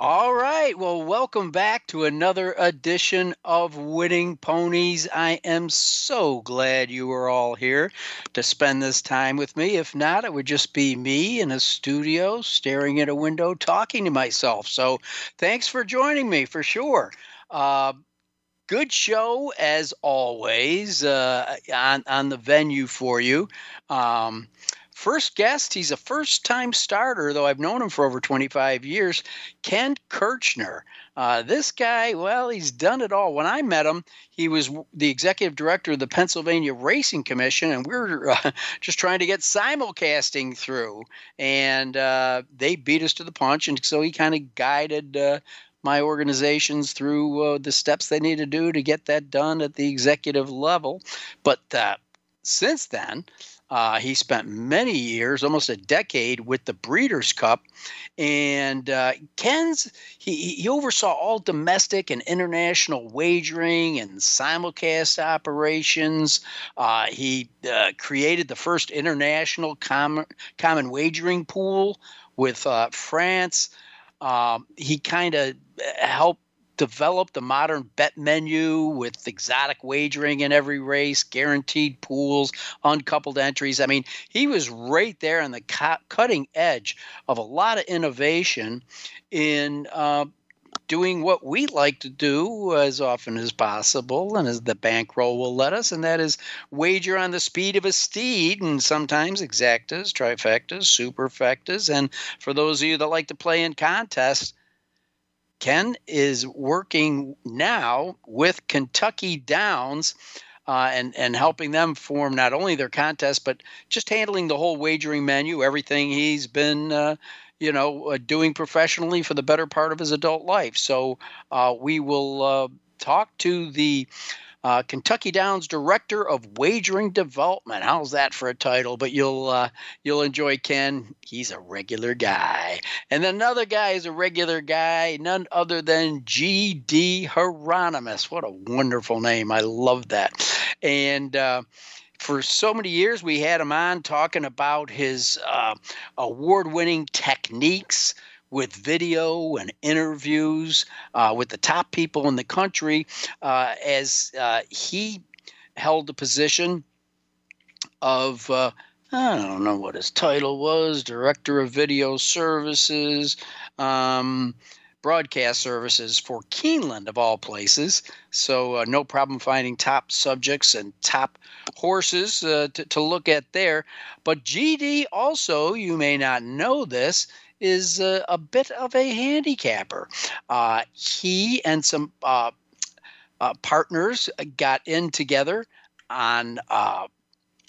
All right. Well, welcome back to another edition of Winning Ponies. I am so glad you are all here to spend this time with me. If not, it would just be me in a studio staring at a window talking to myself. So thanks for joining me for sure. Uh, good show as always uh, on, on the venue for you. Um, First guest, he's a first time starter, though I've known him for over 25 years, Ken Kirchner. Uh, this guy, well, he's done it all. When I met him, he was the executive director of the Pennsylvania Racing Commission, and we are uh, just trying to get simulcasting through. And uh, they beat us to the punch, and so he kind of guided uh, my organizations through uh, the steps they need to do to get that done at the executive level. But uh, since then, uh, he spent many years, almost a decade, with the Breeders' Cup, and uh, Ken's he, he oversaw all domestic and international wagering and simulcast operations. Uh, he uh, created the first international common common wagering pool with uh, France. Um, he kind of helped developed the modern bet menu with exotic wagering in every race, guaranteed pools, uncoupled entries. I mean, he was right there on the cutting edge of a lot of innovation in uh, doing what we like to do as often as possible and as the bankroll will let us, and that is wager on the speed of a steed and sometimes exactas, trifectas, superfectas. And for those of you that like to play in contests, Ken is working now with Kentucky Downs. Uh, and and helping them form not only their contest but just handling the whole wagering menu, everything he's been uh, you know uh, doing professionally for the better part of his adult life. So uh, we will uh, talk to the uh, Kentucky Downs Director of Wagering Development. How's that for a title? But you'll uh, you'll enjoy Ken. He's a regular guy, and another guy is a regular guy, none other than G.D. Hieronymus. What a wonderful name! I love that, and. Uh, for so many years, we had him on talking about his uh, award winning techniques with video and interviews uh, with the top people in the country uh, as uh, he held the position of uh, I don't know what his title was, director of video services, um, broadcast services for Keeneland of all places. So uh, no problem finding top subjects and top horses uh, to, to look at there. But GD also, you may not know this, is a, a bit of a handicapper. Uh, he and some uh, uh, partners got in together on uh,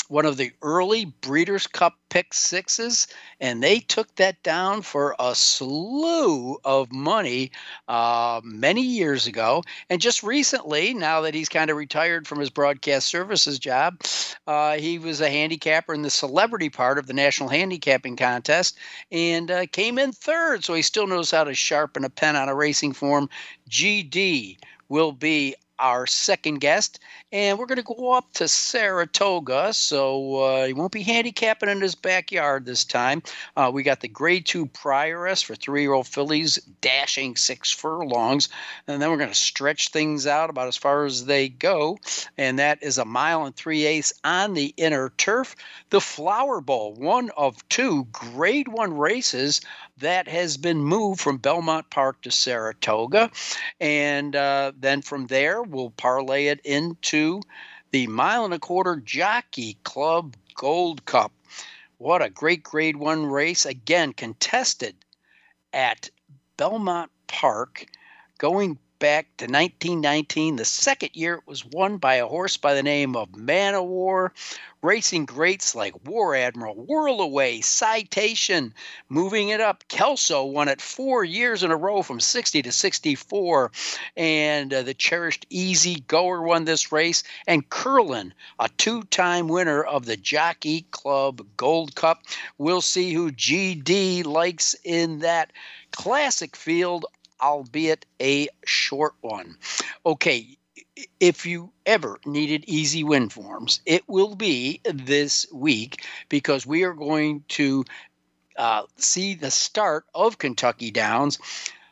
one of the early Breeders' Cup pick sixes, and they took that down for a slew of money uh, many years ago. And just recently, now that he's kind of retired from his broadcast services job, uh, he was a handicapper in the celebrity part of the National Handicapping Contest and uh, came in third. So he still knows how to sharpen a pen on a racing form. GD will be our second guest, and we're going to go up to Saratoga. So uh, he won't be handicapping in his backyard this time. Uh, we got the Grade Two Prioress for three-year-old fillies, dashing six furlongs, and then we're going to stretch things out about as far as they go, and that is a mile and three eighths on the inner turf. The Flower Bowl, one of two Grade One races that has been moved from Belmont Park to Saratoga. And uh, then from there, we'll parlay it into the mile and a quarter Jockey Club Gold Cup. What a great grade one race. Again, contested at Belmont Park, going back to 1919, the second year it was won by a horse by the name of Man o' War. Racing greats like War Admiral, Whirlaway, Citation, moving it up. Kelso won it four years in a row from 60 to 64. And uh, the cherished Easy Goer won this race. And Curlin, a two time winner of the Jockey Club Gold Cup. We'll see who GD likes in that classic field, albeit a short one. Okay, if you ever needed easy win forms, it will be this week because we are going to uh, see the start of Kentucky Downs,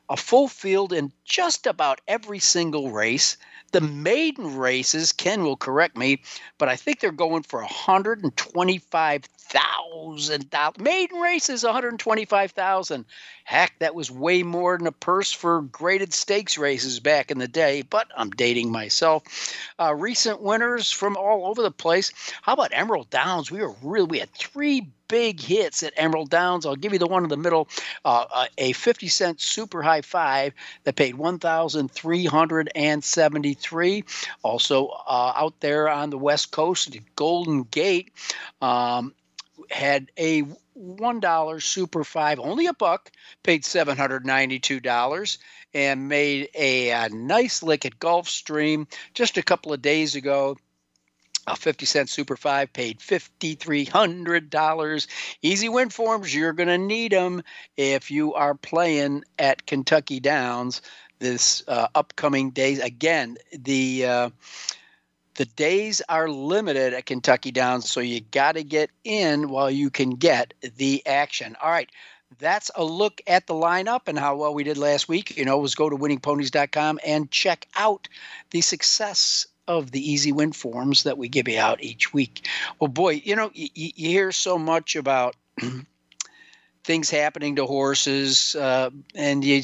a full field in just about every single race. The maiden races, Ken will correct me, but I think they're going for hundred and twenty-five thousand dollars. Maiden races, one hundred twenty-five thousand. Heck, that was way more than a purse for graded stakes races back in the day. But I'm dating myself. Uh, recent winners from all over the place. How about Emerald Downs? We were really we had three big hits at Emerald Downs. I'll give you the one in the middle, uh, uh a 50 cent super high five that paid 1,373. Also uh, out there on the West Coast, Golden Gate um, had a one dollar super five, only a buck, paid seven hundred ninety two dollars, and made a, a nice lick at Gulfstream just a couple of days ago. A 50 cent super five paid $5300 easy win forms you're going to need them if you are playing at kentucky downs this uh, upcoming days. Again the uh, the days are limited at kentucky downs so you got to get in while you can get the action all right that's a look at the lineup and how well we did last week. You know, was go to winningponies.com and check out the success of the easy win forms that we give you out each week. Well, boy, you know, you, you hear so much about things happening to horses, uh, and you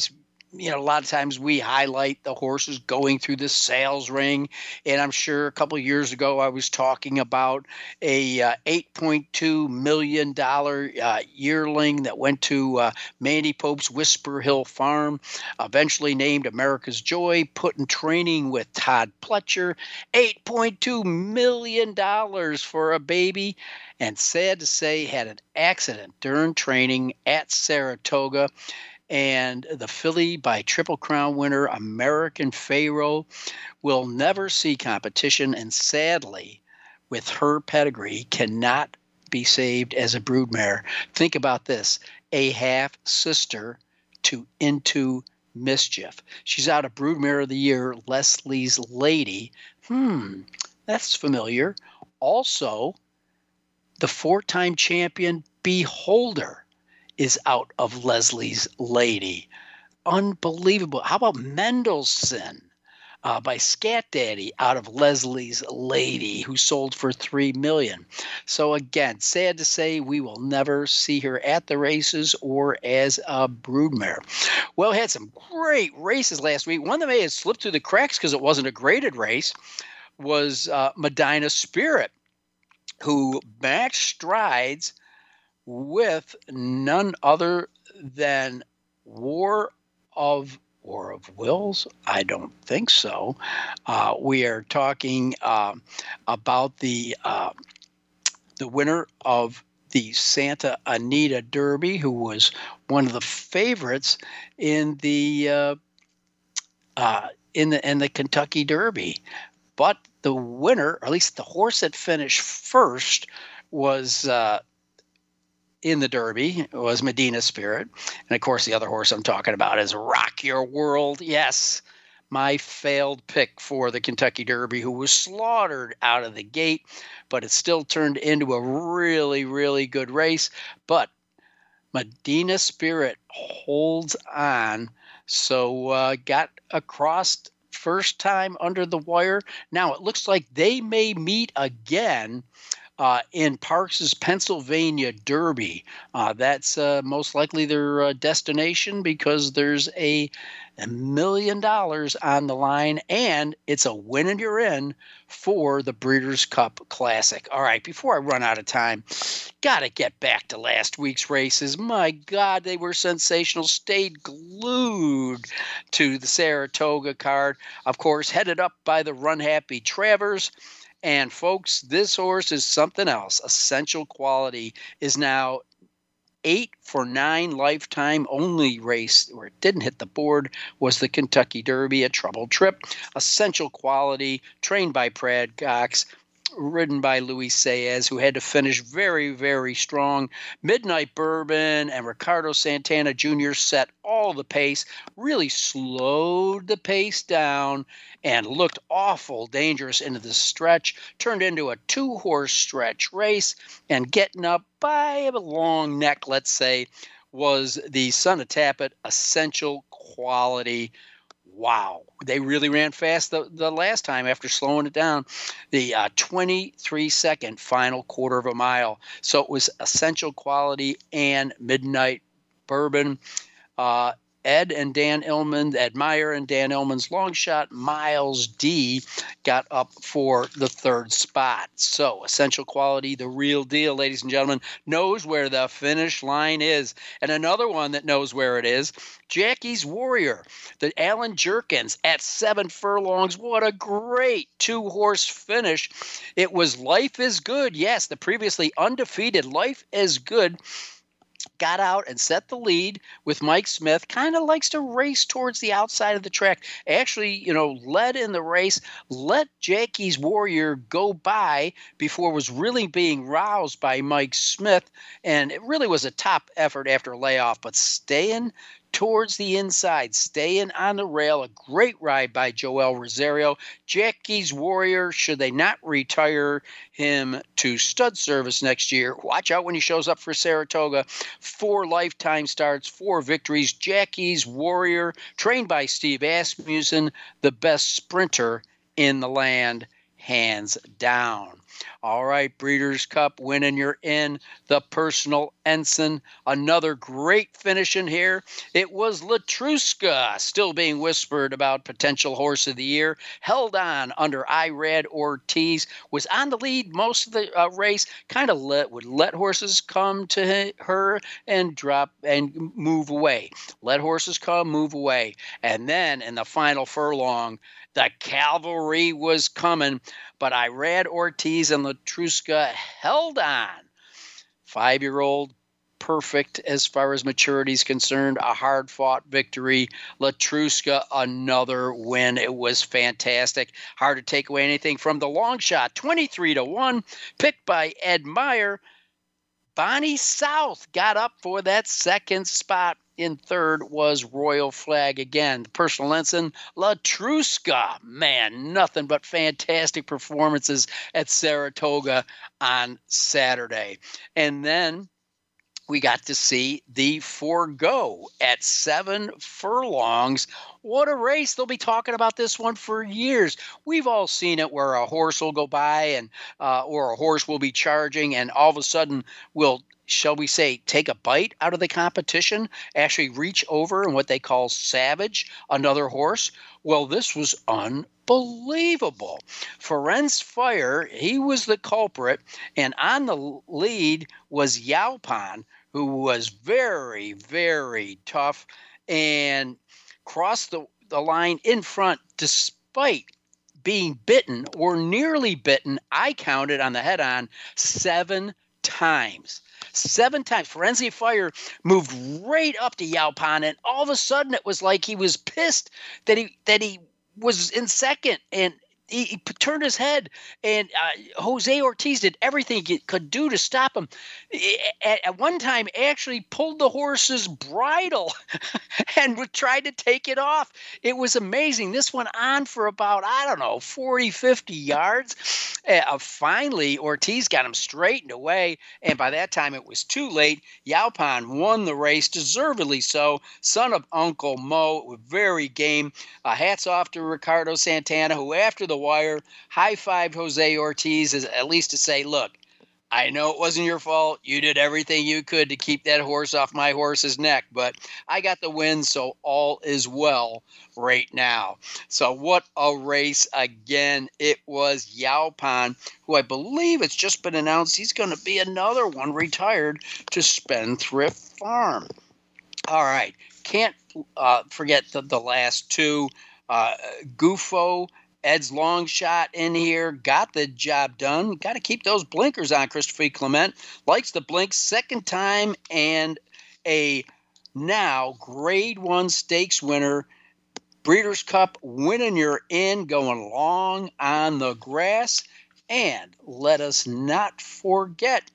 you know, a lot of times we highlight the horses going through the sales ring, and I'm sure a couple years ago I was talking about a uh, 8.2 million dollar uh, yearling that went to uh, Mandy Pope's Whisper Hill Farm, eventually named America's Joy, put in training with Todd Pletcher, 8.2 million dollars for a baby, and sad to say had an accident during training at Saratoga and the filly by Triple Crown winner American Pharoah will never see competition, and sadly, with her pedigree, cannot be saved as a broodmare. Think about this: a half sister to Into Mischief. She's out of Broodmare of the Year, Leslie's Lady. Hmm, that's familiar. Also, the four time champion Beholder is out of Leslie's Lady. Unbelievable. How about Mendelssohn? Uh, by Scat Daddy out of Leslie's Lady, who sold for three million. So again, sad to say, we will never see her at the races or as a broodmare. Well, had some great races last week. One that may have slipped through the cracks because it wasn't a graded race was uh, Medina Spirit, who matched strides with none other than War of War of Wills? I don't think so. Uh, we are talking uh, about the uh, the winner of the Santa Anita Derby, who was one of the favorites in the uh, uh, in the in the Kentucky Derby, but the winner, or at least the horse that finished first, was uh, in the Derby was Medina Spirit. And of course, the other horse I'm talking about is Rock Your World. Yes, my failed pick for the Kentucky Derby, who was slaughtered out of the gate, but it still turned into a really, really good race. But Medina Spirit holds on. So uh, got across first time under the wire. Now it looks like they may meet again uh, in Parx's Pennsylvania Derby. Uh, that's uh, most likely their uh, destination because there's a, a million dollars on the line, and it's a win and you're in for the Breeders' Cup Classic. All right, before I run out of time, got to get back to last week's races. My God, they were sensational. Stayed glued to the Saratoga card. Of course, headed up by the Run Happy Travers. And folks, this horse is something else. Essential Quality is now eight for nine lifetime only race where it didn't hit the board was the Kentucky Derby, a troubled trip. Essential quality, trained by Brad Cox, ridden by Luis Saez, who had to finish very, very strong. Midnight Bourbon and Ricardo Santana Jr. set all the pace, really slowed the pace down, and looked awful dangerous into the stretch. Turned into a two horse stretch race, and getting up by a long neck, let's say, was the Son of Tapit essential quality wow, they really ran fast the, the last time after slowing it down. The uh, 23 second final quarter of a mile. So it was essential quality and midnight bourbon. Uh, Ed and Dan Illman, Ed Meyer and Dan Illman's long shot, Miles D got up for the third spot. So, essential quality, the real deal, ladies and gentlemen, knows where the finish line is. And another one that knows where it is Jackie's Warrior, the Allen Jerkens at seven furlongs. What a great two horse finish! It was Life is Good. Yes, the previously undefeated Life is Good got out and set the lead with Mike Smith. Kind of likes to race towards the outside of the track. Actually, you know, led in the race, let Jackie's Warrior go by before was really being roused by Mike Smith. And it really was a top effort after layoff, but staying towards the inside, staying on the rail. A great ride by Joel Rosario. Jackie's Warrior, should they not retire him to stud service next year? Watch out when he shows up for Saratoga. Four lifetime starts, four victories. Jackie's Warrior, trained by Steve Asmussen, the best sprinter in the land, hands down. All right, Breeders' Cup winning, you're in the personal ensign. Another great finish in here. It was Letruska, still being whispered about potential horse of the year. Held on under Irad Ortiz, was on the lead most of the uh, race. Kind of let would let horses come to her and drop and move away. Let horses come, move away, and then in the final furlong, the cavalry was coming, but Irad Ortiz and Letruska held on. Five year old, perfect as far as maturity is concerned. A hard fought victory. Letruska, another win. It was fantastic. Hard to take away anything from the long shot. 23 to 1, picked by Ed Meyer. Bonny South got up for that second spot in third was Royal Flag again. Personal ensign, Letruska. Man, nothing but fantastic performances at Saratoga on Saturday. And then we got to see the Forego at seven furlongs. What a race. They'll be talking about this one for years. We've all seen it where a horse will go by and uh, or a horse will be charging and all of a sudden will shall we say, take a bite out of the competition, actually reach over and what they call savage another horse. Well, this was unbelievable. Firenze Fire, he was the culprit, and on the lead was Yaupon, who was very, very tough and crossed the, the line in front despite being bitten or nearly bitten. I counted on the head on seven times seven times. Firenze Fire moved right up to Yaupon, and all of a sudden it was like he was pissed that he that he was in second and he, he, turned his head, and uh, Jose Ortiz did everything he could do to stop him. At, at one time, actually pulled the horse's bridle and would tried to take it off. It was amazing. This went on for about, I don't know, 40, 50 yards. Uh, finally, Ortiz got him straightened away, and by that time it was too late. Yaupon won the race, deservedly so. Son of Uncle Mo, very game. Uh, hats off to Ricardo Santana, who after the wire high fived Jose Ortiz as, at least to say, look, I know it wasn't your fault. You did everything you could to keep that horse off my horse's neck, but I got the win, so all is well right now. So, what a race again. It was Yaupon, who I believe it's just been announced he's going to be another one retired to Spendthrift Farm. All right. Can't uh, forget the, the last two. Uh, Gufo Ed's long shot in here, got the job done. Got to keep those blinkers on. Christopher Clement likes the blink second time and a now grade one stakes winner. Breeders' Cup winning your in, going long on the grass. And let us not forget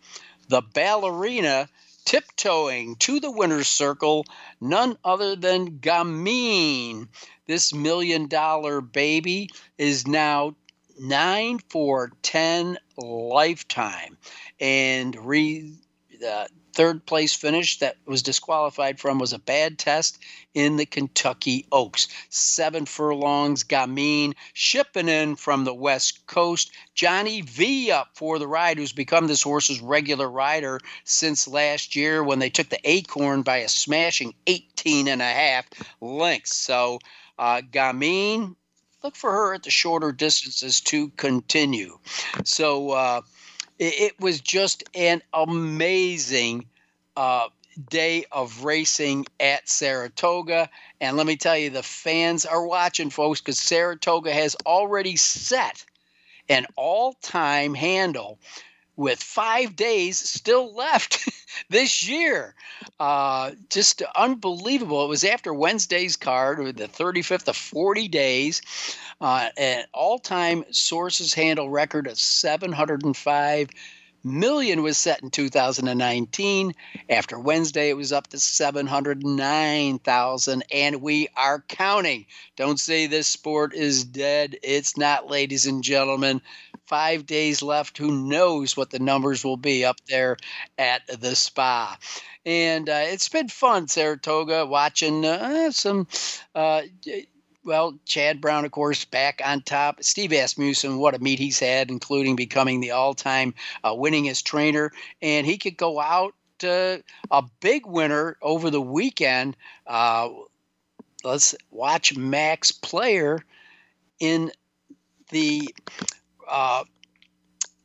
the ballerina tiptoeing to the winner's circle, none other than Gamine. This million dollar baby is now nine for 10 lifetime. And re, the third place finish that was disqualified from was a bad test in the Kentucky Oaks. Seven furlongs, Gamine shipping in from the West Coast. Johnny V up for the ride, who's become this horse's regular rider since last year when they took the Acorn by a smashing 18 and a half lengths. So uh, Gamine, look for her at the shorter distances to continue. So uh, it, it, was just an amazing uh, day of racing at Saratoga. And let me tell you, the fans are watching, folks, because Saratoga has already set an all time handle with five days still left this year. Uh, just unbelievable. It was after Wednesday's card, the 35th of 40 days. Uh, an all time sources handle record of 705 million was set in 2019. After Wednesday, it was up to 709,000, and we are counting. Don't say this sport is dead. It's not, ladies and gentlemen five days left. Who knows what the numbers will be up there at the spa? And uh, it's been fun, Saratoga, watching uh, some. Uh, well, Chad Brown, of course, back on top. Steve Asmussen, what a meet he's had, including becoming the all-time uh, winningest trainer, and he could go out uh, a big winner over the weekend. Uh, let's watch Max Player in the uh,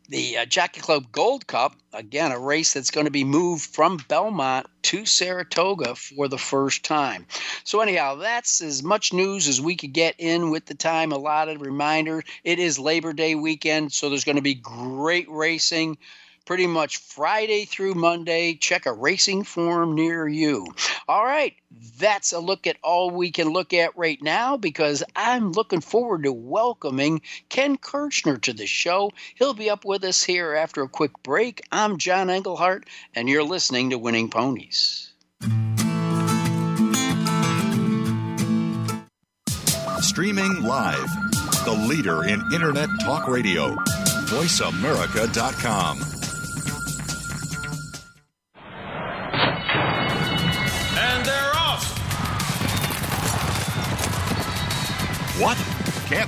the uh, Jockey Club Gold Cup, again, a race that's going to be moved from Belmont to Saratoga for the first time. So, anyhow, that's as much news as we could get in with the time allotted. Reminder it is Labor Day weekend, so there's going to be great racing pretty much Friday through Monday. Check a racing form near you. All right, that's a look at all we can look at right now because I'm looking forward to welcoming Ken Kirchner to the show. He'll be up with us here after a quick break. I'm John Englehart, and you're listening to Winning Ponies. Streaming live, the leader in Internet Talk Radio, VoiceAmerica.com.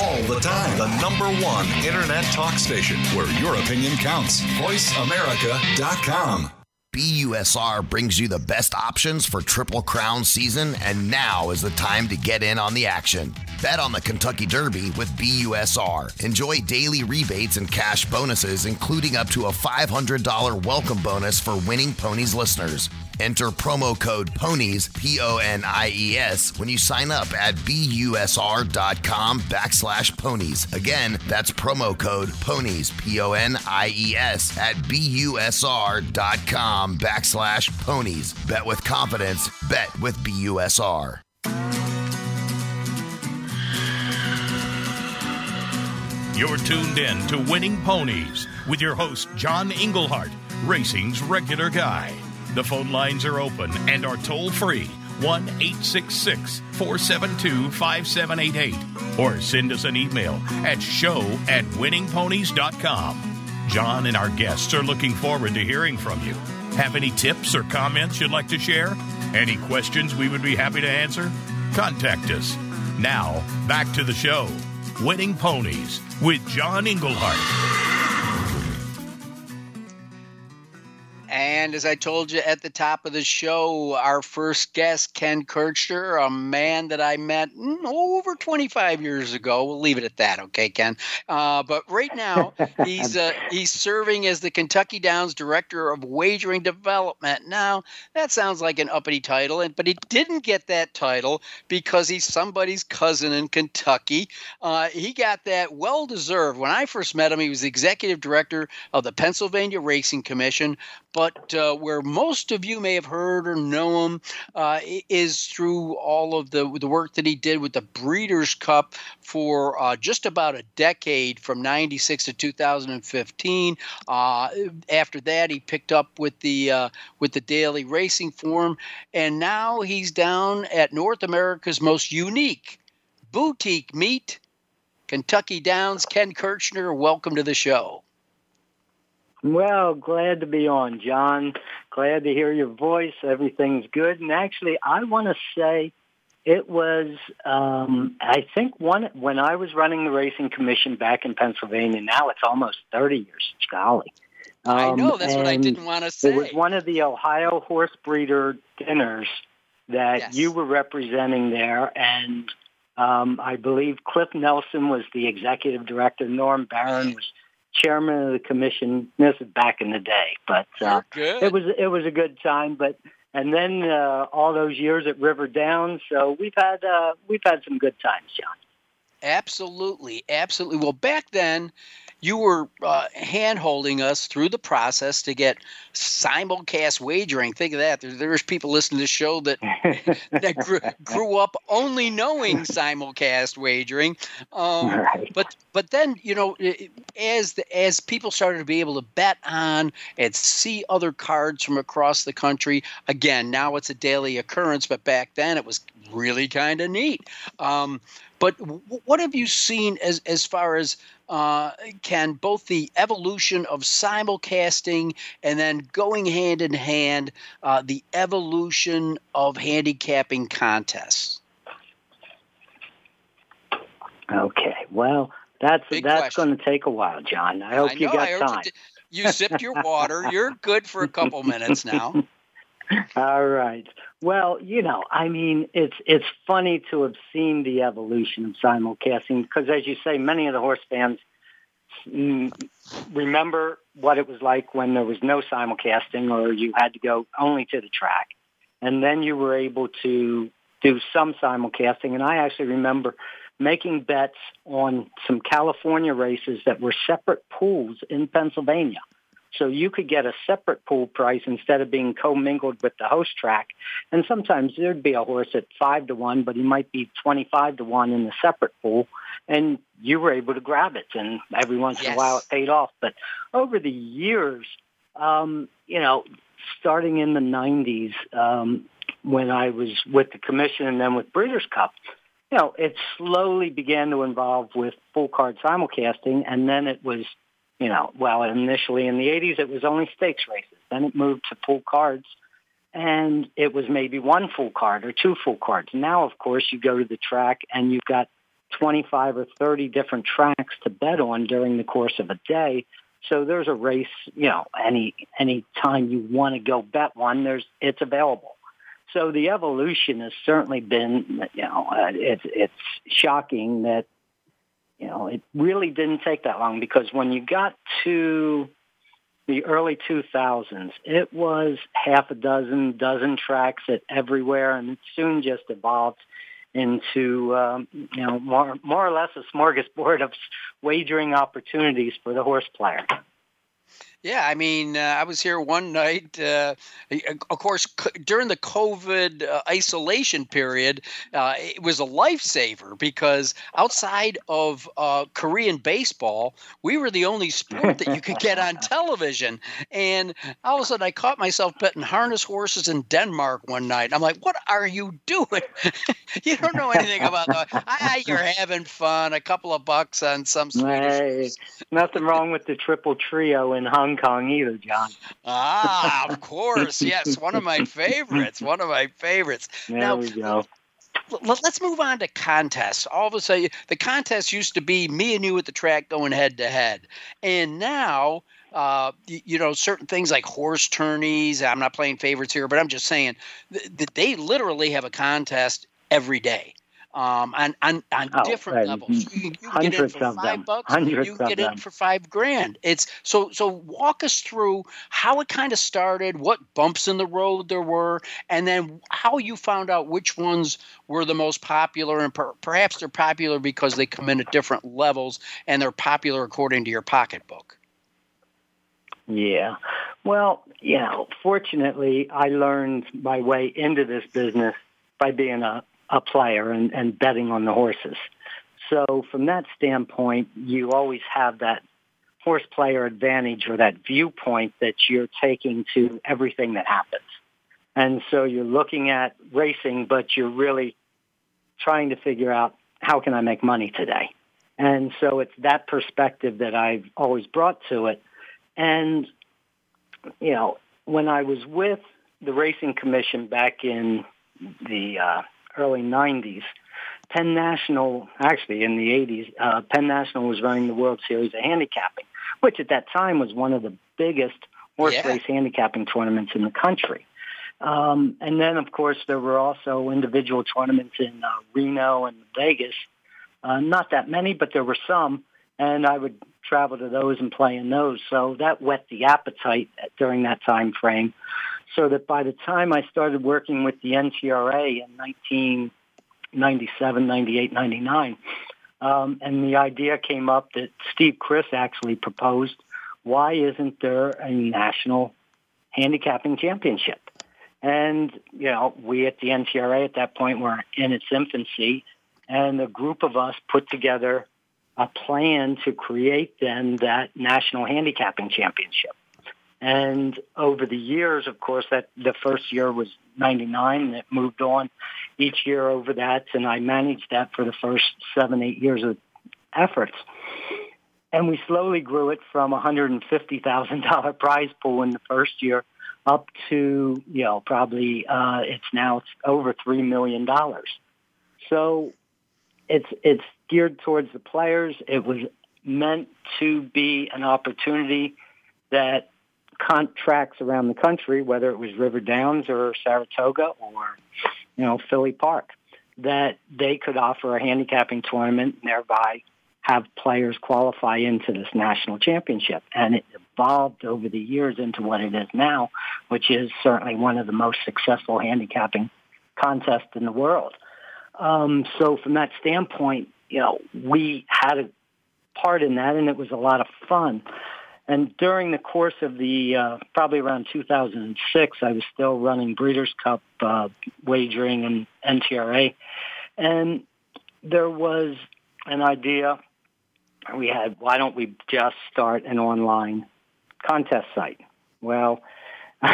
All the time. The number one internet talk station where your opinion counts. VoiceAmerica.com. BUSR brings you the best options for Triple Crown season, and now is the time to get in on the action. Bet on the Kentucky Derby with BUSR. Enjoy daily rebates and cash bonuses, including up to a $500 welcome bonus for winning ponies listeners. Enter promo code PONIES, P O N I E S, when you sign up at busr.com backslash ponies. Again, that's promo code PONIES, P O N I E S, at busr.com backslash ponies. Bet with confidence, bet with BUSR. You're tuned in to Winning Ponies with your host, John Englehart, racing's regular guy. The phone lines are open and are toll free 1 866 472 5788 or send us an email at show at winningponies.com. John and our guests are looking forward to hearing from you. Have any tips or comments you'd like to share? Any questions we would be happy to answer? Contact us. Now, back to the show Winning Ponies with John Englehart. And as I told you at the top of the show, our first guest, Ken Kirchner, a man that I met mm, over 25 years ago. We'll leave it at that, okay, Ken? Uh, but right now, he's uh, he's serving as the Kentucky Downs Director of Wagering Development. Now, that sounds like an uppity title, but he didn't get that title because he's somebody's cousin in Kentucky. Uh, he got that well deserved. When I first met him, he was executive director of the Pennsylvania Racing Commission but uh, where most of you may have heard or know him uh, is through all of the the work that he did with the Breeders' Cup for uh, just about a decade, from '96 to 2015. Uh, after that, he picked up with the uh, with the Daily Racing Form, and now he's down at North America's most unique boutique meet. Kentucky Downs, Ken Kirchner, welcome to the show. Well, glad to be on, John. Glad to hear your voice. Everything's good. And actually, I want to say it was, um, I think, one when I was running the racing commission back in Pennsylvania. Now it's almost 30 years. Golly. Um, I know. That's what I didn't want to say. It was one of the Ohio horse breeder dinners that yes. you were representing there. And um, I believe Cliff Nelson was the executive director. Norm Barron was chairman of the commission. This is back in the day, but uh, it was it was a good time. But and then uh, all those years at River Downs, so we've had uh, we've had some good times, John. Absolutely, absolutely. Well, back then, you were uh, hand holding us through the process to get simulcast wagering. Think of that. There, there's people listening to the show that that grew, grew, up only knowing simulcast wagering. Um, right. But but then you know as the, as people started to be able to bet on and see other cards from across the country. Again, now it's a daily occurrence, but back then it was really kind of neat. Um, but w- what have you seen as as far as uh, can both the evolution of simulcasting and then going hand in hand uh, the evolution of handicapping contests? Okay, well, that's Big that's going to take a while, John. I hope I you got time. You, you sipped your water. You're good for a couple minutes now. All right. Well, you know, I mean, it's it's funny to have seen the evolution of simulcasting because, as you say, many of the horse fans mm, remember what it was like when there was no simulcasting or you had to go only to the track, and then you were able to do some simulcasting. And I actually remember making bets on some California races that were separate pools in Pennsylvania. So you could get a separate pool price instead of being commingled with the host track. And sometimes there'd be a horse at five to one, but he might be 25 to one in the separate pool. And you were able to grab it. And every once yes. in a while it paid off. But over the years, um, you know, starting in the 90s, um, when I was with the commission and then with Breeders' Cup, you know, it slowly began to involve with full card simulcasting, and then it was you know, well, initially in the 80s, it was only stakes races. Then it moved to full cards, and it was maybe one full card or two full cards. Now, of course, you go to the track and you've got 25 or 30 different tracks to bet on during the course of a day. So there's a race, you know, any any time you want to go bet one, there's it's available. So the evolution has certainly been, you know, uh, it's it's shocking that you know, it really didn't take that long because when you got to the early 2000s, it was half a dozen, dozen tracks at everywhere, and it soon just evolved into um, you know more more or less a smorgasbord of wagering opportunities for the horse player. Yeah, I mean, uh, I was here one night. Uh, of course, c- during the COVID uh, isolation period, uh, it was a lifesaver because outside of uh, Korean baseball, we were the only sport that you could get on television. And all of a sudden, I caught myself betting harness horses in Denmark one night. I'm like, "What are you doing? you don't know anything about that. Ah, you're having fun. A couple of bucks on some Swedish." Hey, nothing wrong with the triple trio in Hong Kong either, John. Ah, of course. Yes, one of my favorites. One of my favorites. There now, we go. let, us move on to contests. All of a sudden, the contest used to be me and you at the track going head to head, and now. Uh, you know, certain things like horse tourneys. I'm not playing favorites here, but I'm just saying that they literally have a contest every day um, on on, on Oh, different and levels. You you can get in for five them. bucks. Hundreds you can get in them. for five grand. It's so so. Walk us through how it kind of started, what bumps in the road there were, and then how you found out which ones were the most popular, and per, perhaps they're popular because they come in at different levels and they're popular according to your pocketbook. Yeah. Well, you know, fortunately, I learned my way into this business by being a, a player and, and betting on the horses. So from that standpoint, you always have that horse player advantage or that viewpoint that you're taking to everything that happens. And so you're looking at racing, but you're really trying to figure out how can I make money today? And so it's that perspective that I've always brought to it. And, you know, when I was with the Racing Commission back in the uh, early 90s, Penn National, actually in the 80s, uh, Penn National was running the World Series of Handicapping, which at that time was one of the biggest horse Yeah. race handicapping tournaments in the country. Um, and then, of course, there were also individual tournaments in uh, Reno and Vegas. Uh, not that many, but there were some, and I would travel to those and play in those. So that whet the appetite during that time frame. So that by the time I started working with the NTRA in 1997, 98, 99, um, and the idea came up that Steve Crist actually proposed, why isn't there a national handicapping championship? And, you know, we at the NTRA at that point were in its infancy, and a group of us put together a plan to create then that national handicapping championship. And over the years, of course, that the first year was 99 and it moved on each year over that. And I managed that for the first seven, eight years of efforts. And we slowly grew it from a $150,000 prize pool in the first year up to, you know, probably, uh, it's now over $3 million. So it's, it's geared towards the players. It was meant to be an opportunity that contracts around the country, whether it was River Downs or Saratoga or, you know, Philly Park, that they could offer a handicapping tournament and thereby have players qualify into this national championship. And it evolved over the years into what it is now, which is certainly one of the most successful handicapping contests in the world. Um, so from that standpoint, you know, we had a part in that and it was a lot of fun. And during the course of the, uh, probably around 2006, I was still running Breeders' Cup uh, wagering and NTRA. And there was an idea we had, why don't we just start an online contest site? Well,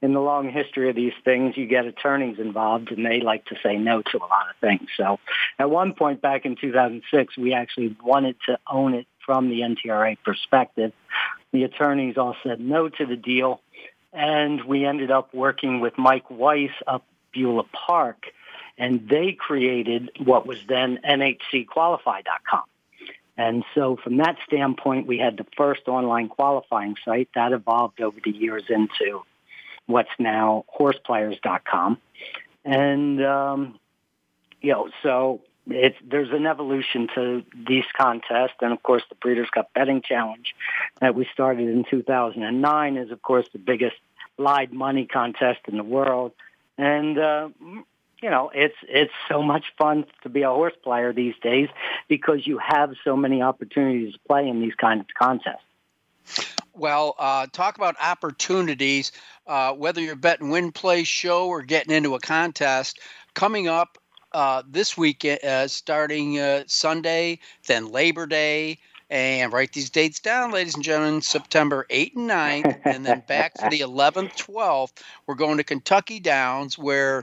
in the long history of these things, you get attorneys involved, and they like to say no to a lot of things. So, at one point back in 2006, we actually wanted to own it from the NTRA perspective. The attorneys all said no to the deal, and we ended up working with Mike Weiss up Beulah Park, and they created what was then NHCQualify.com. And so from that standpoint, we had the first online qualifying site that evolved over the years into what's now horseplayers.com. And, um, you know, so it's, there's an evolution to these contests. And of course, the Breeders' Cup Betting Challenge that we started in 2009 is, of course, the biggest live money contest in the world. And, uh, you know, it's it's so much fun to be a horse player these days because you have so many opportunities to play in these kind of contests. Well, uh, talk about opportunities. Uh, whether you're betting win, play, show, or getting into a contest, coming up uh, this week, uh, starting uh, Sunday, then Labor Day, and write these dates down, ladies and gentlemen. September 8th and 9th, and then back to the 11th, 12th. We're going to Kentucky Downs, where,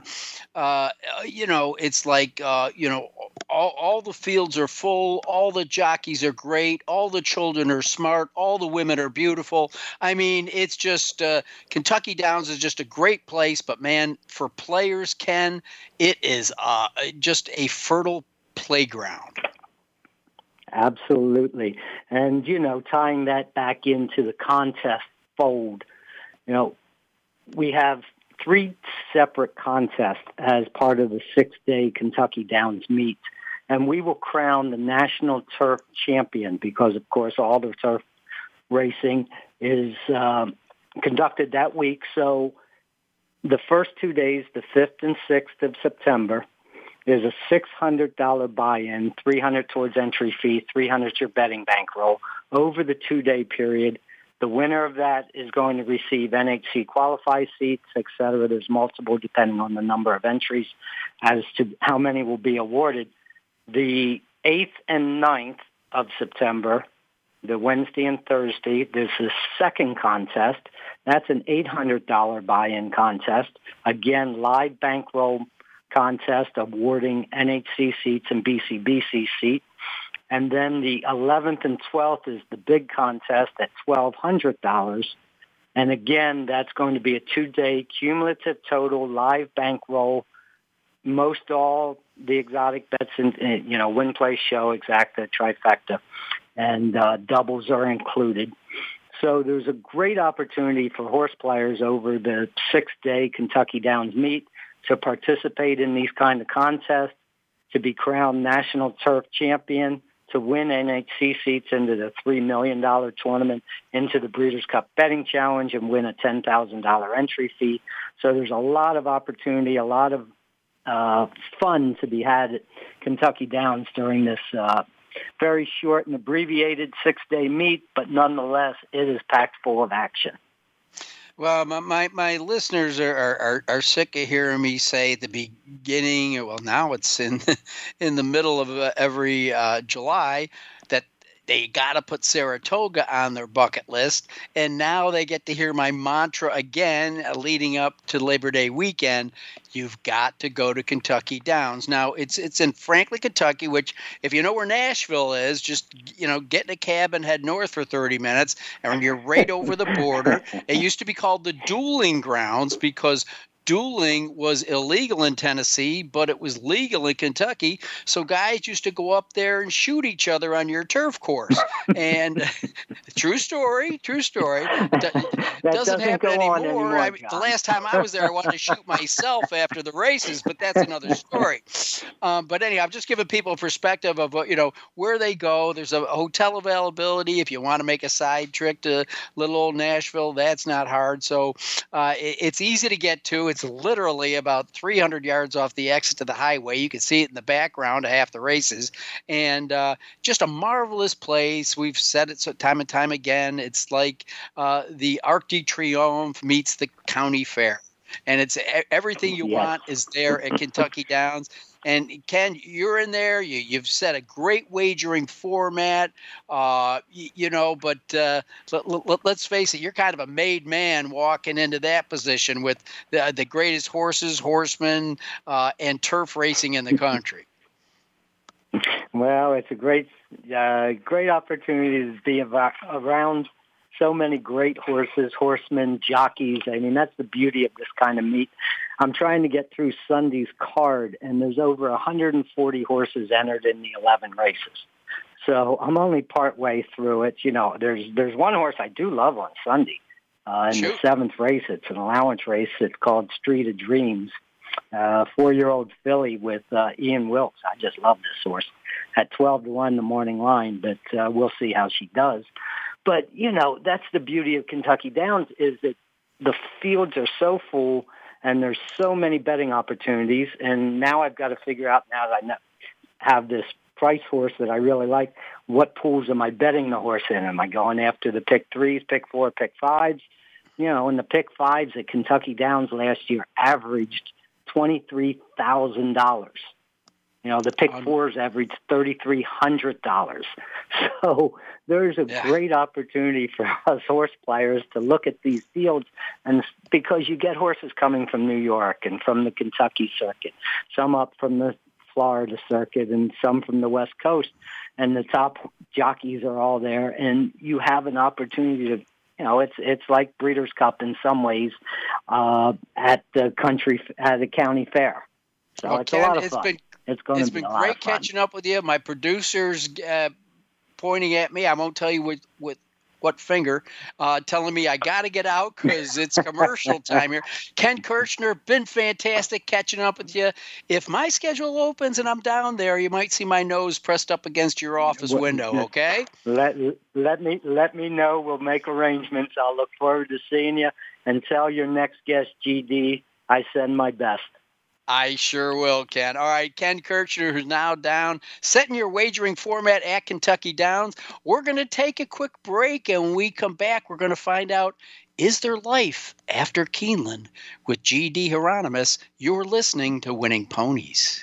uh, you know, it's like, uh, you know, all, all the fields are full, all the jockeys are great, all the children are smart, all the women are beautiful. I mean, it's just uh, Kentucky Downs is just a great place, but man, for players, Ken, it is uh, just a fertile playground. Absolutely. And, you know, tying that back into the contest fold, you know, we have three separate contests as part of the six-day Kentucky Downs meet. And we will crown the national turf champion because, of course, all the turf racing is um, conducted that week. So the first two days, the 5th and 6th of September, there's a $600 buy-in, 300 towards entry fee, 300 your betting bankroll over the two-day period. The winner of that is going to receive NHC qualify seats, et cetera. There's multiple depending on the number of entries as to how many will be awarded. The 8th and 9th of September, the Wednesday and Thursday, there's a second contest. That's an $800 buy-in contest. Again, live bankroll contest awarding NHC seats and BCBC seats. And then the 11th and 12th is the big contest at $1,200. And again, that's going to be a two-day cumulative total live bankroll. Most all the exotic bets, and, you know, win, play, show, exacta, trifecta, and uh, doubles are included. So there's a great opportunity for horse players over the six-day Kentucky Downs meet to participate in these kind of contests, to be crowned national turf champion, to win NHC seats into the $3 million tournament, into the Breeders' Cup Betting Challenge, and win a $10,000 entry fee. So there's a lot of opportunity, a lot of uh, fun to be had at Kentucky Downs during this uh, very short and abbreviated six-day meet, but nonetheless, it is packed full of action. Well, my, my, my listeners are, are, are, sick of hearing me say the beginning, well, now it's in, in the middle of uh, every uh, July, that they got to put Saratoga on their bucket list. And now they get to hear my mantra again uh, leading up to Labor Day weekend. You've got to go to Kentucky Downs. Now it's it's in Franklin, Kentucky, which if you know where Nashville is, just you know, get in a cab and head north for 30 minutes and you're right over the border. It used to be called the dueling grounds because dueling was illegal in Tennessee, but it was legal in Kentucky. So guys used to go up there and shoot each other on your turf course. And true story, true story. doesn't, doesn't happen anymore. anymore I the last time I was there, I wanted to shoot myself after the races, but that's another story. Um, but anyway, I'm just giving people a perspective of you know where they go. There's a hotel availability if you want to make a side trip to little old Nashville. That's not hard. So uh, it, it's easy to get to. It's literally about 300 yards off the exit to the highway. You can see it in the background of half the races, and uh, just a marvelous place. We've said it so time and time again. It's like uh, the Arc de Triomphe meets the county fair and it's everything you yes. want is there at Kentucky Downs. And Ken, you're in there. You, you've set a great wagering format, uh, you, you, know. But uh, let, let, let's face it, you're kind of a made man walking into that position with the, the greatest horses, horsemen, uh, and turf racing in the country. Well, it's a great, uh, great opportunity to be around so many great horses, horsemen, jockeys. I mean, that's the beauty of this kind of meet. I'm trying to get through Sunday's card, and there's over 140 horses entered in the 11 races. So I'm only part way through it. You know, there's there's one horse I do love on Sunday. Uh, in Shoot. the seventh race, it's an allowance race. It's called Street of Dreams. Uh, four-year-old filly with uh, Ian Wilkes. I just love this horse. At 12 to 1 the morning line, but uh, we'll see how she does. But, you know, that's the beauty of Kentucky Downs is that the fields are so full and there's so many betting opportunities. And now I've got to figure out now that I have this price horse that I really like, what pools am I betting the horse in? Am I going after the pick threes, pick four, pick fives? You know, and the pick fives at Kentucky Downs last year averaged $23,000. You know, the pick um, fours averaged $3,300. So there's a yeah. great opportunity for us horse players to look at these fields and because you get horses coming from New York and from the Kentucky circuit, some up from the Florida circuit and some from the West Coast and the top jockeys are all there and you have an opportunity to you know, it's it's like Breeders' Cup in some ways uh, at the country at the county fair. So well, it's Ken, a lot of it's fun. Been, it's going it's be been great catching up with you. My producers uh, pointing at me. I won't tell you what what what finger, uh, telling me I got to get out because it's commercial time here. Ken Kirchner, been fantastic catching up with you. If my schedule opens and I'm down there, you might see my nose pressed up against your office window. Okay. Let let me let me know. We'll make arrangements. I'll look forward to seeing you. And tell your next guest, GD, I send my best. I sure will, Ken. All right, Ken Kirchner, who's now down, setting your wagering format at Kentucky Downs. We're going to take a quick break, and when we come back, we're going to find out is there life after Keeneland with G.D. Hieronymus. You're listening to Winning Ponies.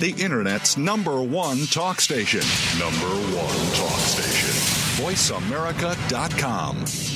The Internet's number one talk station. Number one talk station. VoiceAmerica.com.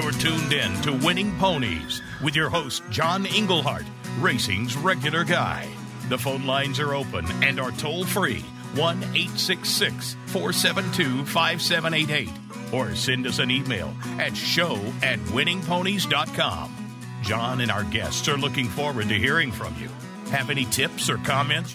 You're tuned in to Winning Ponies with your host, John Englehart, racing's regular guy. The phone lines are open and are toll free 1 866 472 5788 or send us an email at show at winningponies.com. John and our guests are looking forward to hearing from you. Have any tips or comments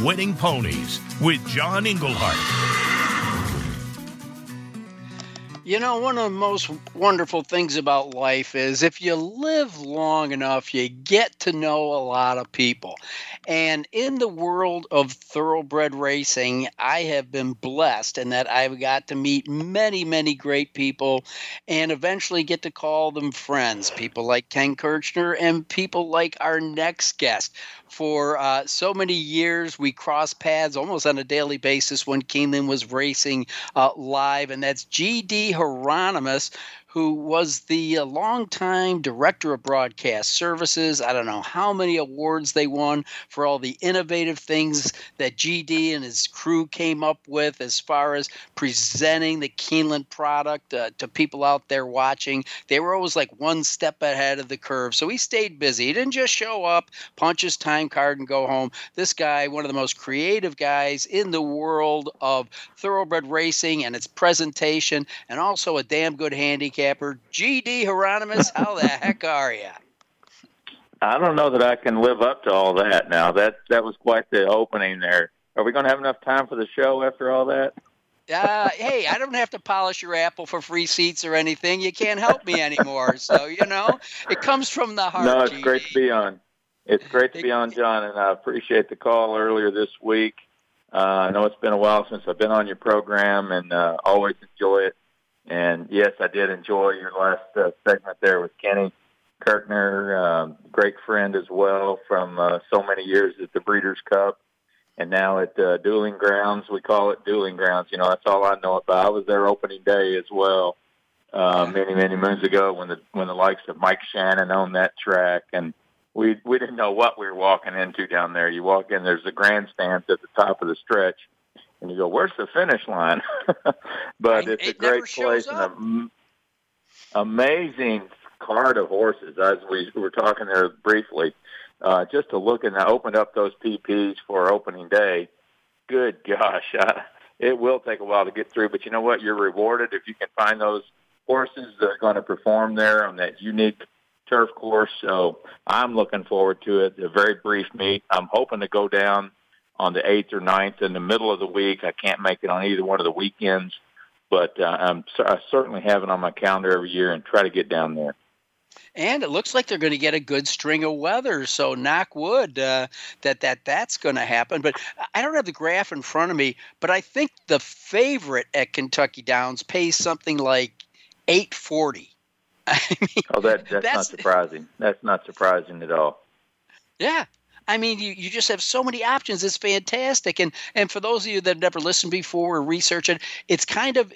Winning Ponies with John Englehart. You know, one of the most wonderful things about life is if you live long enough, you get to know a lot of people. And in the world of thoroughbred racing, I have been blessed in that I've got to meet many, many great people and eventually get to call them friends. People like Ken Kirchner and people like our next guest, for uh, so many years. We crossed paths almost on a daily basis when Keeneland was racing uh, live, and that's G.D. Hieronymus, who was the uh, longtime director of broadcast services. I don't know how many awards they won for all the innovative things that GD and his crew came up with as far as presenting the Keeneland product uh, to people out there watching. They were always like one step ahead of the curve. So he stayed busy. He didn't just show up, punch his time card, and go home. This guy, one of the most creative guys in the world of thoroughbred racing and its presentation, and also a damn good handicap handicapper, G.D. Hieronymus. How the heck are you? I don't know that I can live up to all that now. That that was quite the opening there. Are we going to have enough time for the show after all that? Uh, hey, I don't have to polish your apple for free seats or anything. You can't help me anymore. So you know, it comes from the heart. No, it's GD. great to be on. It's great to be on, John, and I appreciate the call earlier this week. Uh, I know it's been a while since I've been on your program, and uh, always enjoy it. And yes, I did enjoy your last uh, segment there with Kenny Kirchner, um, great friend as well from uh, so many years at the Breeders' Cup, and now at uh, Dueling Grounds. We call it Dueling Grounds. You know, that's all I know about. I was there opening day as well, uh, many many moons ago when the when the likes of Mike Shannon owned that track, and we we didn't know what we were walking into down there. You walk in, there's the grandstands at the top of the stretch, and you go, "Where's the finish line?" but I- it's a it great place and an amazing card of horses. As we were talking there briefly, uh, just to look and I opened up those PPs for opening day. Good gosh, uh, it will take a while to get through, but you know what? You're rewarded if you can find those horses that are going to perform there on that unique turf course. So I'm looking forward to it. A very brief meet. I'm hoping to go down on the 8th or 9th in the middle of the week. I can't make it on either one of the weekends, but uh, I'm, I certainly have it on my calendar every year and try to get down there. And it looks like they're going to get a good string of weather. So knock wood uh, that that that's going to happen. But I don't have the graph in front of me. But I think the favorite at Kentucky Downs pays something like eight forty. I mean, Oh, that, that's, not surprising. That's not surprising at all. yeah. I mean, you, you just have so many options. It's fantastic. And and for those of you that have never listened before or researched it, it's kind of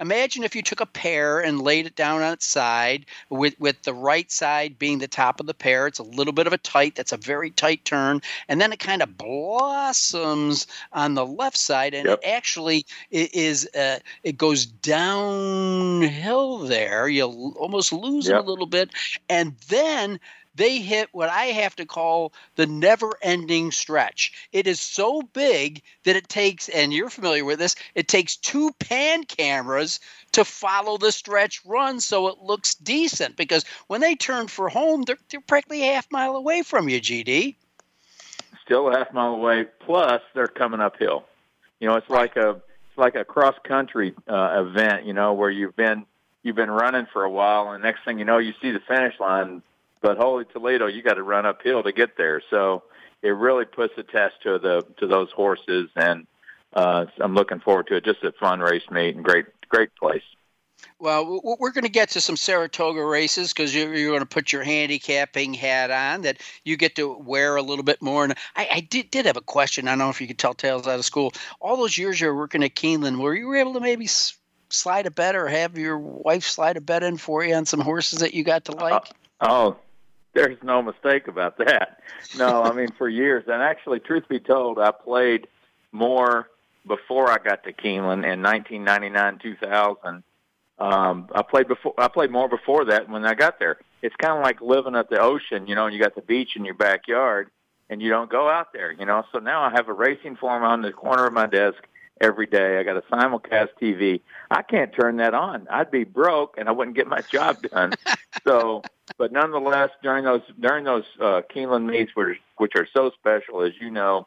imagine if you took a pear and laid it down on its side, with with the right side being the top of the pear. It's a little bit of a tight. That's a very tight turn, and then it kind of blossoms on the left side, and Yep. it actually is uh, it goes downhill there. You'll almost lose it a little bit, and then they hit what I have to call the never ending stretch. It is so big that it takes, and you're familiar with this, it takes two pan cameras to follow the stretch run so it looks decent. Because when they turn for home, they're, they're practically a half mile away from you, GD. Still a half mile away. Plus, they're coming uphill. You know, it's like a it's like a cross country uh, event. You know, where you've been you've been running for a while, and next thing you know, you see the finish line. But holy Toledo, you got to run uphill to get there. So it really puts a test to the to those horses, and uh, I'm looking forward to it. Just a fun race meet and great great place. Well, we're going to get to some Saratoga races because you're, you're going to put your handicapping hat on that you get to wear a little bit more. And I, I did, did have a question. I don't know if you could tell tales out of school. All those years you were working at Keeneland, were you able to maybe slide a bet or have your wife slide a bet in for you on some horses that you got to like? Oh, there's no mistake about that. No, I mean for years, and actually, truth be told, I played more before I got to Keeneland in 1999, 2000. Um, I played before. I played more before that when I got there. It's kind of like living at the ocean, you know, and you got the beach in your backyard, and you don't go out there, you know. So now I have a racing form on the corner of my desk every day. I got a simulcast TV. I can't turn that on. I'd be broke, and I wouldn't get my job done. so, but nonetheless, during those during those uh, Keeneland meets, which which are so special, as you know,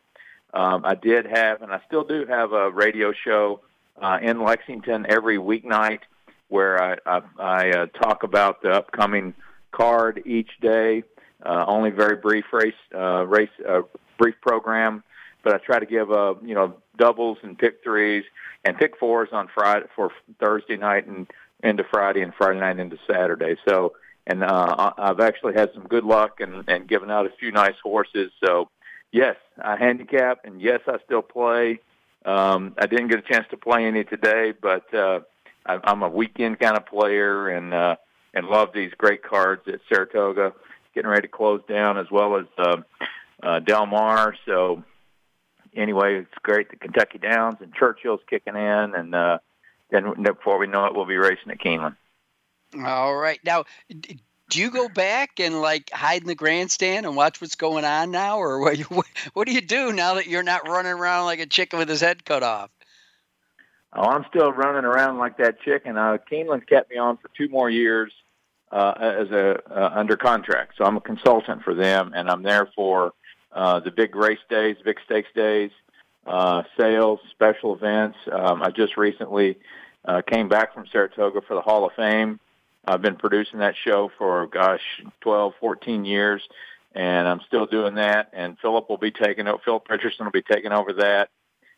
um, I did have, and I still do have a radio show uh, in Lexington every weeknight where I I, I uh, talk about the upcoming card each day. Uh, only very brief race uh, race uh, brief program, but I try to give uh, you know doubles and pick threes and pick fours on Friday for Thursday night and into Friday and Friday night into Saturday. So and uh, I've actually had some good luck and, and given out a few nice horses. So yes, I handicap and yes, I still play. Um, I didn't get a chance to play any today, but uh, I, I'm a weekend kind of player and uh, and love these great cards at Saratoga. Getting ready to close down as well as uh, uh, Del Mar. So anyway, it's great. The Kentucky Downs and Churchill's kicking in, and uh, then before we know it, we'll be racing at Keeneland. All right. Now, do you go back and like hide in the grandstand and watch what's going on now, or what? What do you do now that you're not running around like a chicken with his head cut off? Oh, I'm still running around like that chicken. Uh, Keeneland kept me on for two more years uh, as a uh, under contract, so I'm a consultant for them, and I'm there for uh, the big race days, big stakes days. uh, sales, special events. Um, I just recently uh, came back from Saratoga for the Hall of Fame. I've been producing that show for, gosh, 12, 14 years, and I'm still doing that. And Philip will be taking over, Philip Richardson will be taking over that.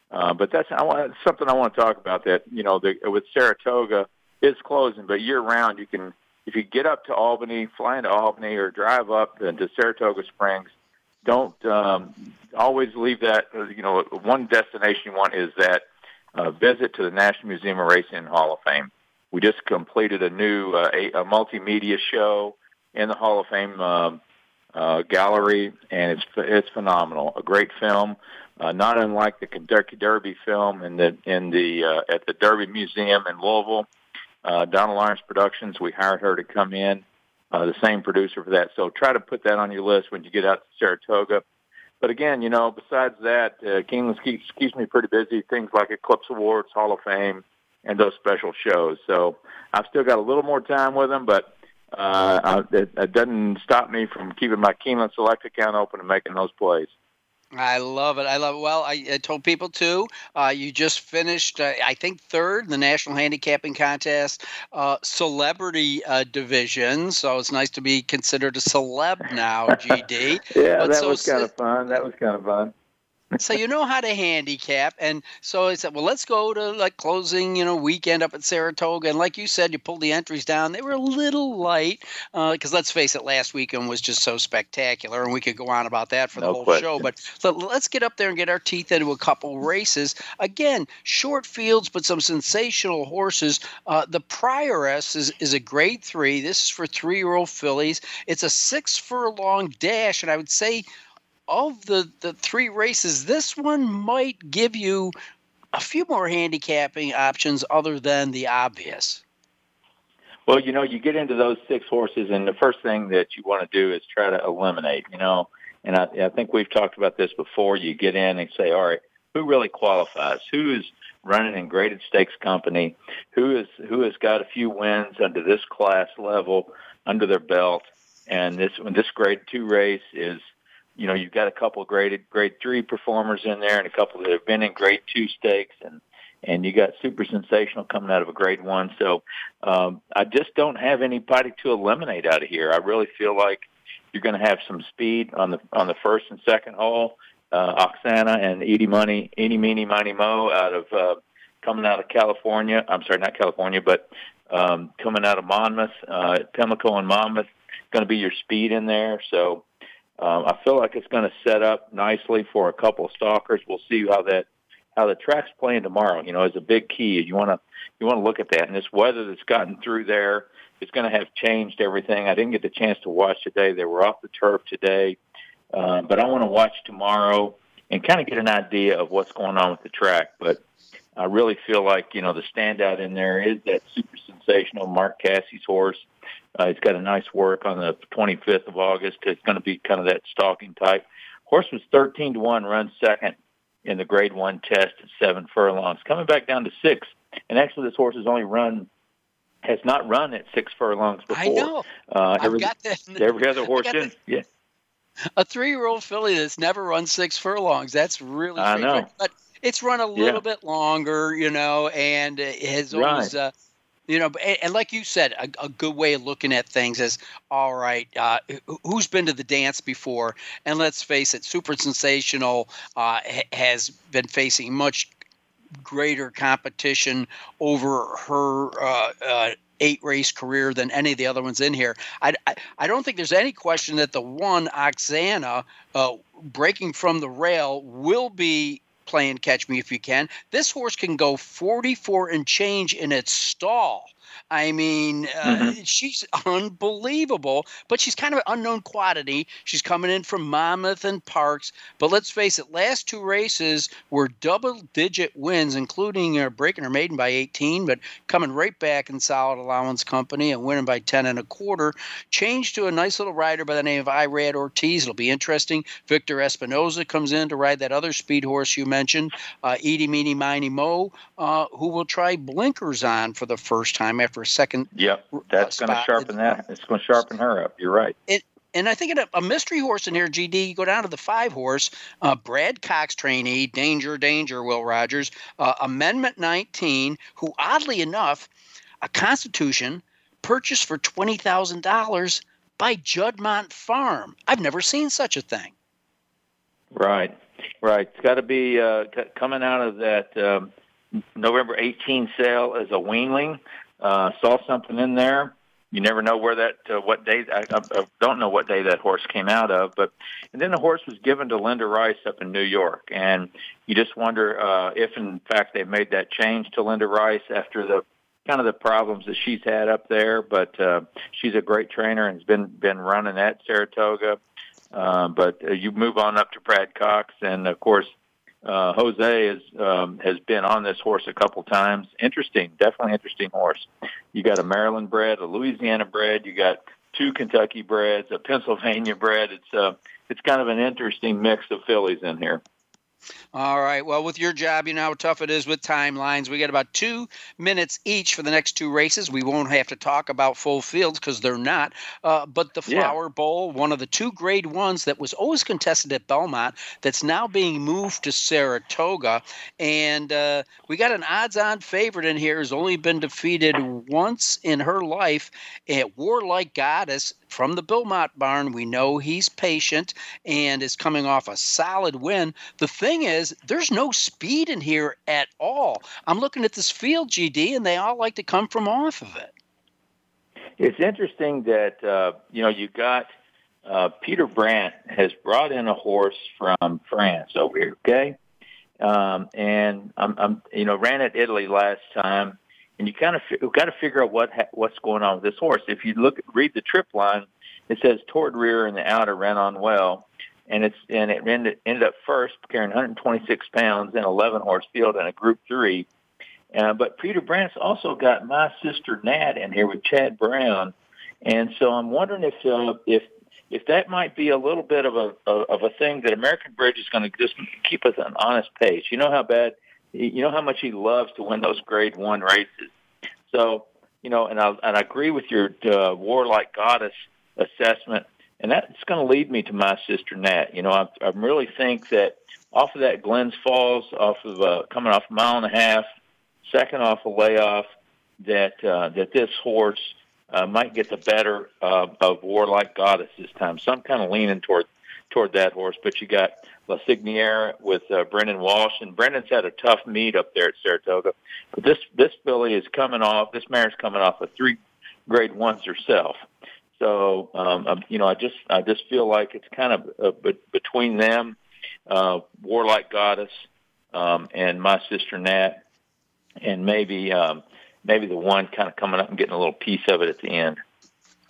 Uh, but that's I want, something I want to talk about that, you know, the, with Saratoga, it's closing, but year round you can, if you get up to Albany, fly into Albany or drive up to Saratoga Springs, don't um, always leave that. You know, one destination you want is that uh, visit to the National Museum of Racing and Hall of Fame. We just completed a new uh, a, a multimedia show in the Hall of Fame um, uh, gallery, and it's it's phenomenal. A great film, uh, not unlike the Kentucky Derby film in the in the uh, at the Derby Museum in Louisville. Uh, Donna Lawrence Productions. We hired her to come in uh, the same producer for that. So try to put that on your list when you get out to Saratoga. But again, you know, besides that, uh, Keeneland keeps, keeps me pretty busy. Things like Eclipse Awards, Hall of Fame, and those special shows. So I've still got a little more time with them, but uh, it, it doesn't stop me from keeping my Keeneland Select account open and making those plays. I love it. I love it. Well, I, I told people too. Uh, you just finished, uh, I think, third in the National Handicapping Contest uh, Celebrity uh, Division. So it's nice to be considered a celeb now, GD. yeah, But that so was kind of fun. That was kind of fun. So you know how to handicap and so i said well let's go to like closing you know weekend up at saratoga and like you said you pulled the entries down. They were a little light because let's face it last weekend was just so spectacular and we could go on about that for the No whole question. show but so let's get up there and get our teeth into a couple races. Again short fields but some sensational horses. Uh, the prioress is, is a grade three. This is for three year old fillies. It's a six furlong dash and i would say of the the three races, this one might give you a few more handicapping options other than the obvious. Well, you know, you get into those six horses, and the first thing that you want to do is try to eliminate. You know, and I, I think we've talked about this before. You get in and say, all right, who really qualifies? Who is running in graded stakes company? Who is who has got a few wins under this class level under their belt? And this this grade two race is, you know, you've got a couple of graded grade three performers in there, and a couple that have been in grade two stakes, and and you got super sensational coming out of a grade one. So um, I just don't have anybody to eliminate out of here. I really feel like you're going to have some speed on the on the first and second hole. Uh, Oksana and Edie Money, Edie Meeny Miny Mo out of uh, coming out of California. I'm sorry, not California, but um, coming out of Monmouth, uh, Pimlico and Monmouth, going to be your speed in there. So um, I feel like it's going to set up nicely for a couple of stalkers. We'll see how that how the track's playing tomorrow. You know, is a big key. You want to you want to look at that, and this weather that's gotten through there is going to have changed everything. I didn't get the chance to watch today. They were off the turf today, uh, but I want to watch tomorrow and kind of get an idea of what's going on with the track. But I really feel like you know the standout in there is that super sensational Mark Casse's horse. Uh, he's got a nice work on the 25th of August. It's going to be kind of that stalking type. Horse was 13 to one, runs second in the Grade One test at seven furlongs, coming back down to six. And actually, this horse has only run has not run at six furlongs before. I know. Uh, I've every, got that. every other horse in, yeah. A three-year-old filly that's never run six furlongs. That's really I know. But it's run a little Yeah. bit longer, you know, and it has always. Uh, you know, and, and like you said, a, a good way of looking at things is all right. Uh, who- who's been to the dance before? And let's face it, Super Sensational uh, has been facing much greater competition over her uh, uh, eight race career than any of the other ones in here. I, I, I don't think there's any question that the one Oxana, uh, breaking from the rail will be playing catch me if you can. This horse can go 44 and change in its stall. I mean, uh, she's unbelievable, but she's kind of an unknown quantity. She's coming in from Monmouth and Parx, but let's face it, last two races were double digit wins, including uh, breaking her maiden by 18, but coming right back in solid allowance company and winning by 10 and a quarter. Changed to a nice little rider by the name of Irad Ortiz. It'll be interesting. Victor Espinoza comes in to ride that other speed horse you mentioned, uh, Edie Meeny Miny Mo, uh, who will try blinkers on for the first time after a second Yep, that's going to sharpen that. It's going to sharpen her up. You're right. and and I think a, a mystery horse in here, GD, you go down to the five horse, uh, Brad Cox trainee, Danger, Danger, Will Rogers, uh, Amendment 19, who oddly enough, a Constitution purchased for $20,000 by Juddmonte Farm. I've never seen such a thing. Right, right. It's got to be uh, c- coming out of that um, November 18 sale as a weanling. Uh, saw something in there. You never know where that, uh, what day. I, I don't know what day that horse came out of, but and then the horse was given to Linda Rice up in New York, and you just wonder uh, if, in fact, they made that change to Linda Rice after the kind of the problems that she's had up there. But uh, she's a great trainer and has been been running at Saratoga. Uh, but uh, you move on up to Brad Cox, and of course, uh, Jose has um, has been on this horse a couple times. Interesting, definitely interesting horse. You got a Maryland bred, a Louisiana bred. You got two Kentucky breds, a Pennsylvania bred. It's uh, it's kind of an interesting mix of fillies in here. All right. Well, with your job, you know how tough it is with timelines. We got about two minutes each for the next two races. We won't have to talk about full fields because they're not. Uh, but the Flower yeah. Bowl, one of the two grade ones that was always contested at Belmont, that's now being moved to Saratoga. And uh, we got an odds on favorite in here, has only been defeated once in her life at War Like Goddess from the Belmont barn. We know he's patient and is coming off a solid win. The thing is, there's no speed in here at all. I'm looking at this field, GD, and they all like to come from off of it. It's interesting that uh, you know you got uh, Peter Brant has brought in a horse from France over here. Okay, um, and I'm, I'm you know ran at Italy last time and you kind of you've got to figure out what ha- what's going on with this horse. If you look read the trip line, it says toward rear in the outer ran on well, and it's and it ended, ended up first carrying 126 pounds in 11 horse field in a Group Three. Uh, but Peter Brant's also got my sister Nat in here with Chad Brown, and so I'm wondering if uh, if if that might be a little bit of a of a thing that American Bridge is going to just keep us an honest pace. You know how bad you know how much he loves to win those Grade One races. So you know, and I and I agree with your uh, War Like Goddess assessment, and that's going to lead me to my sister Nat. You know, I, I really think that off of that Glens Falls, off of uh, coming off a mile and a half, second off a layoff, that uh, that this horse uh, might get the better uh, of War Like Goddess this time. So I'm kind of leaning toward toward that horse. But you got La Signiera with uh, Brendan Walsh, and Brendan's had a tough meet up there at Saratoga. But this this filly is coming off. This mare's coming off of three grade ones herself. So um, you know, I just I just feel like it's kind of uh, be- between them, uh, War Like Goddess, um, and my sister Nat, and maybe um, maybe the one kind of coming up and getting a little piece of it at the end.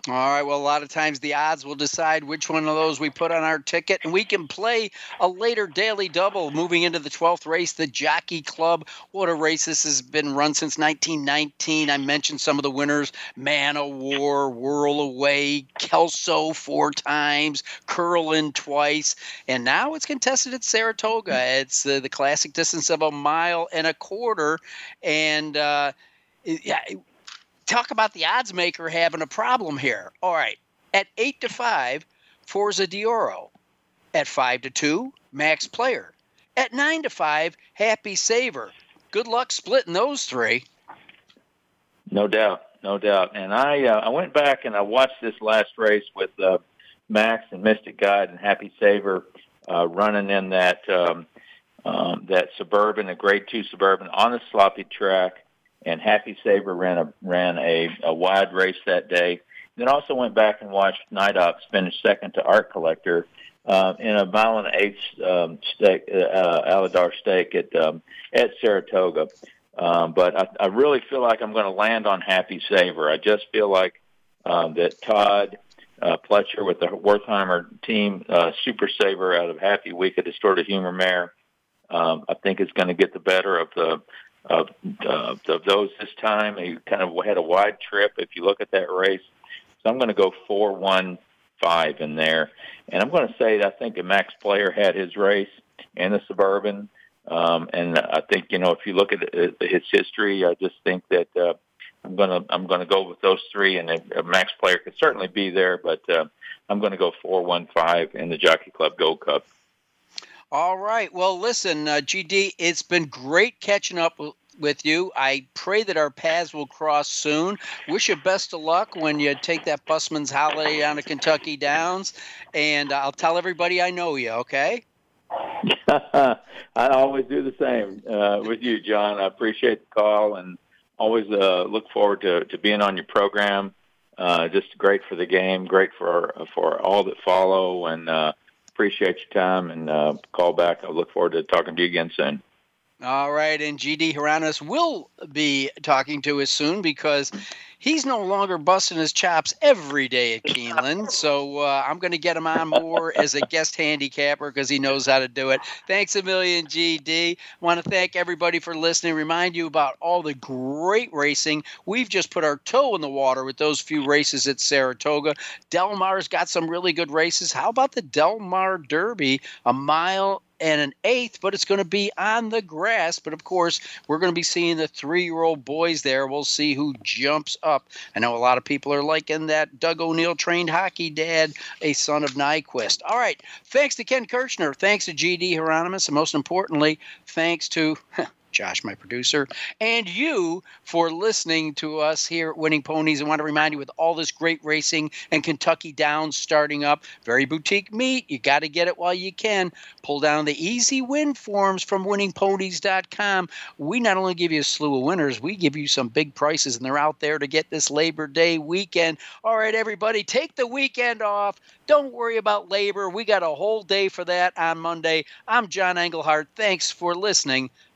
All right. Well, a lot of times the odds will decide which one of those we put on our ticket, and we can play a later daily double moving into the 12th race, the Jockey Club. What a race this has been run since 1919. I mentioned some of the winners Man o' War, Whirlaway, Kelso four times, Curlin twice, and now it's contested at Saratoga. It's uh, the classic distance of a mile and a quarter. And, uh, yeah, talk about the odds maker having a problem here. All right, at eight to five, Forza Di Oro. At five to two, Max Player. At nine to five, Happy Saver. Good luck splitting those three. No doubt, no doubt. And I uh, I went back and I watched this last race with uh, Max and Mystic Guide and Happy Saver uh, running in that um, um, that suburban, a Grade Two suburban on a sloppy track and Happy Saver ran a ran a, a wide race that day. Then also went back and watched Night Ops finish second to Art Collector uh, in a mile and eighth um, stake, uh, Alydar stake at um, at Saratoga. Um, but I, I really feel like I'm going to land on Happy Saver. I just feel like um, that Todd uh, Pletcher with the Wertheimer team, uh, Super Saver out of Happy Week, a distorted humor mare, um, I think is going to get the better of the of, uh, of those this time. He kind of had a wide trip if you look at that race. So I'm going to go four one five in there, and I'm going to say that I think Max Player had his race in the suburban, um, and I think you know if you look at his history, I just think that uh, I'm gonna I'm gonna go with those three, and a, max player could certainly be there, but uh, I'm gonna go four one five in the Jockey Club Gold Cup. All right. Well, listen, uh, GD, it's been great catching up with you. I pray that our paths will cross soon. Wish you best of luck when you take that busman's holiday down to Kentucky Downs, and I'll tell everybody I know you. Okay. I always do the same uh, with you, John. I appreciate the call and always uh, look forward to, to being on your program. Uh, just great for the game, great for for all that follow, and uh, appreciate your time and uh, call back. I look forward to talking to you again soon. All right, and GD Hieronymus will be talking to us soon because he's no longer busting his chops every day at Keeneland. So uh, I'm going to get him on more as a guest handicapper because he knows how to do it. Thanks a million, GD. Want to thank everybody for listening. Remind you about all the great racing. We've just put our toe in the water with those few races at Saratoga. Del Mar's got some really good races. How about the Del Mar Derby? A mile and an eighth, but it's going to be on the grass. But of course, we're going to be seeing the three year old boys there. We'll see who jumps up. I know a lot of people are liking that Doug O'Neill trained hockey dad, a son of Nyquist. All right. Thanks to Ken Kirchner. Thanks to GD Hieronymus. And most importantly, thanks to Josh, my producer, and you for listening to us here at Winning Ponies. I want to remind you with all this great racing and Kentucky Downs starting up, very boutique meet. You got to get it while you can. Pull down the E-Z Win Forms from winningponies.com. We not only give you a slew of winners, we give you some big prices, and they're out there to get this Labor Day weekend. All right, everybody, take the weekend off. Don't worry about labor. We got a whole day for that on Monday. I'm John Englehart. Thanks for listening